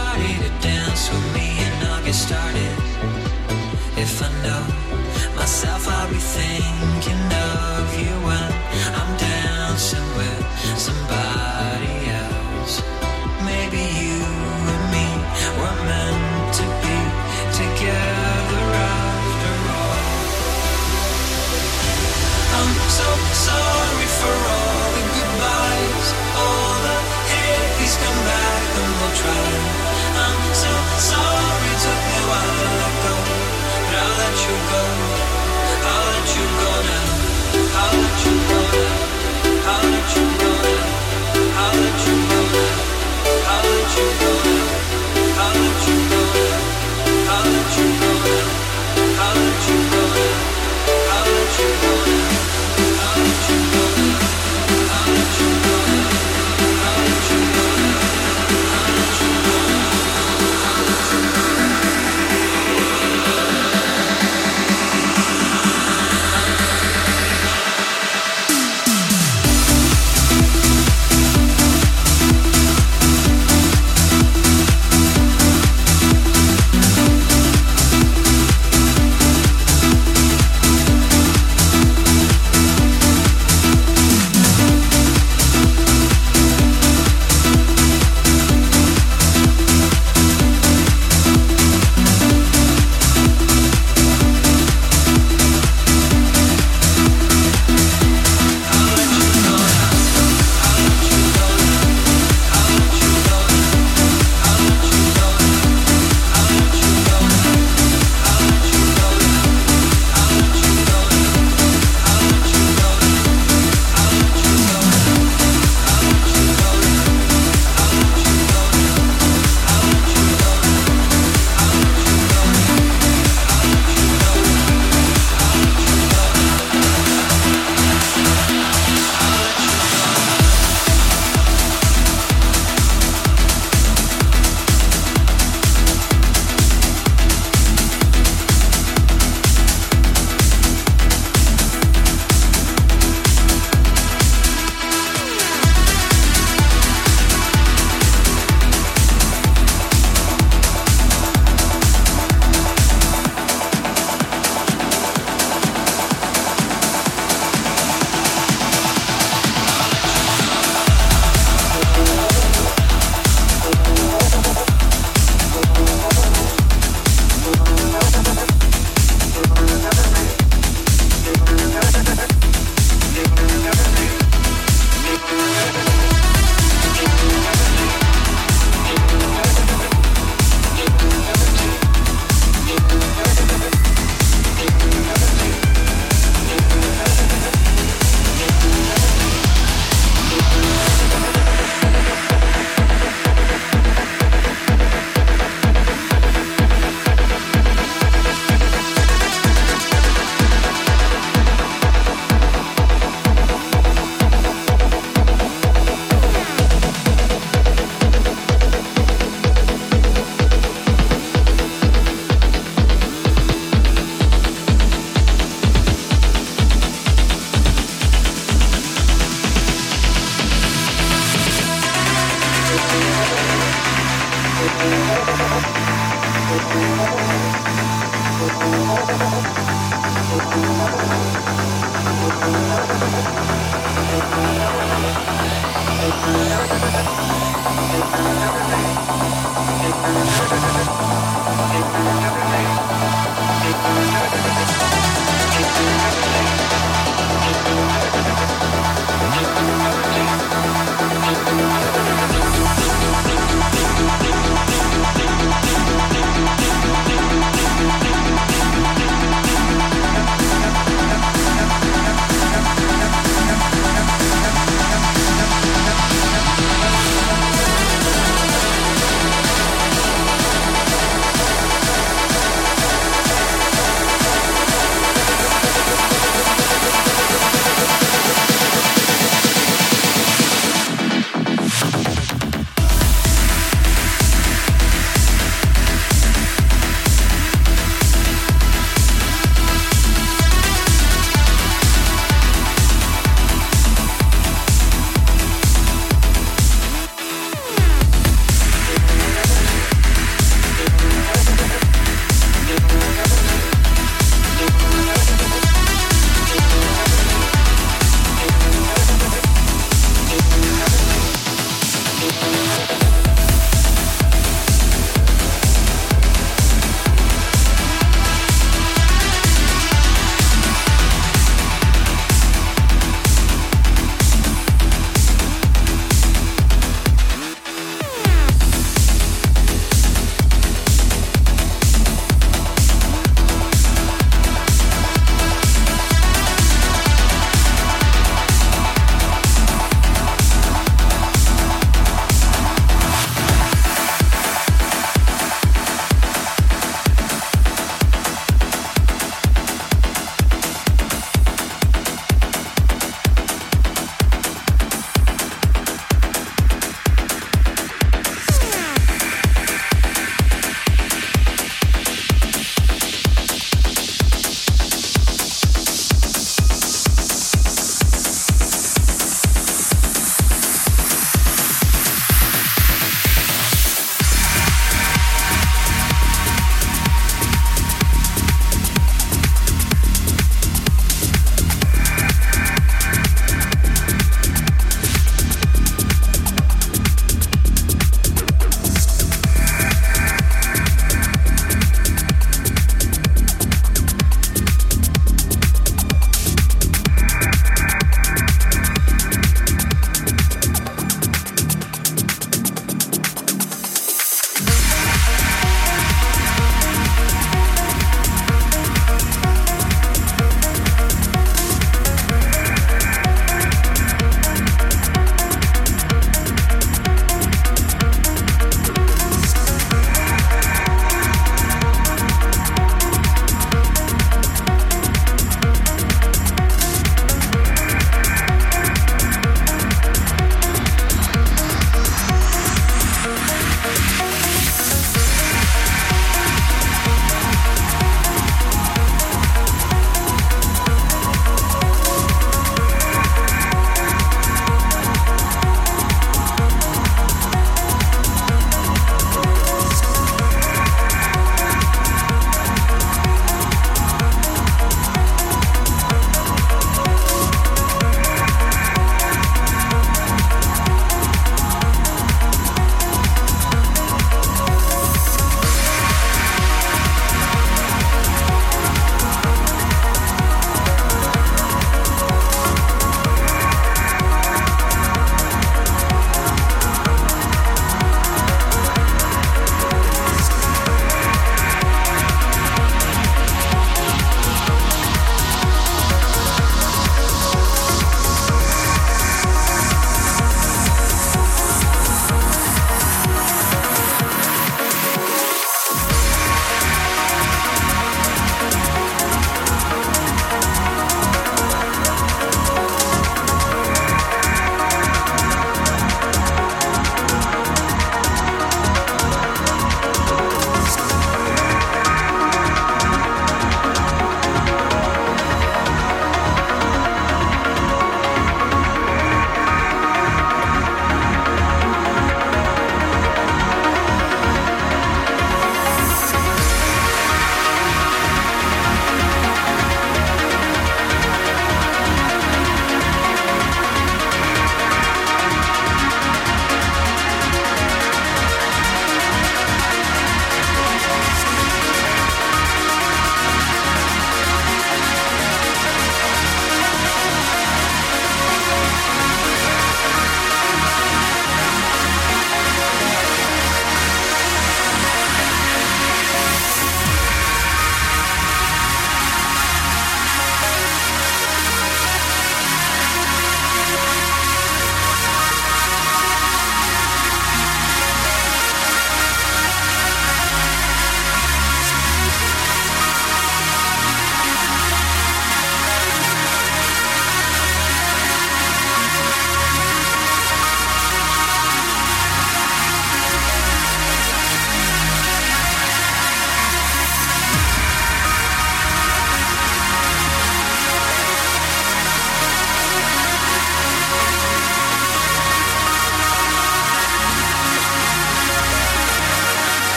somebody to dance with me and I'll get started. If I know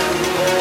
You're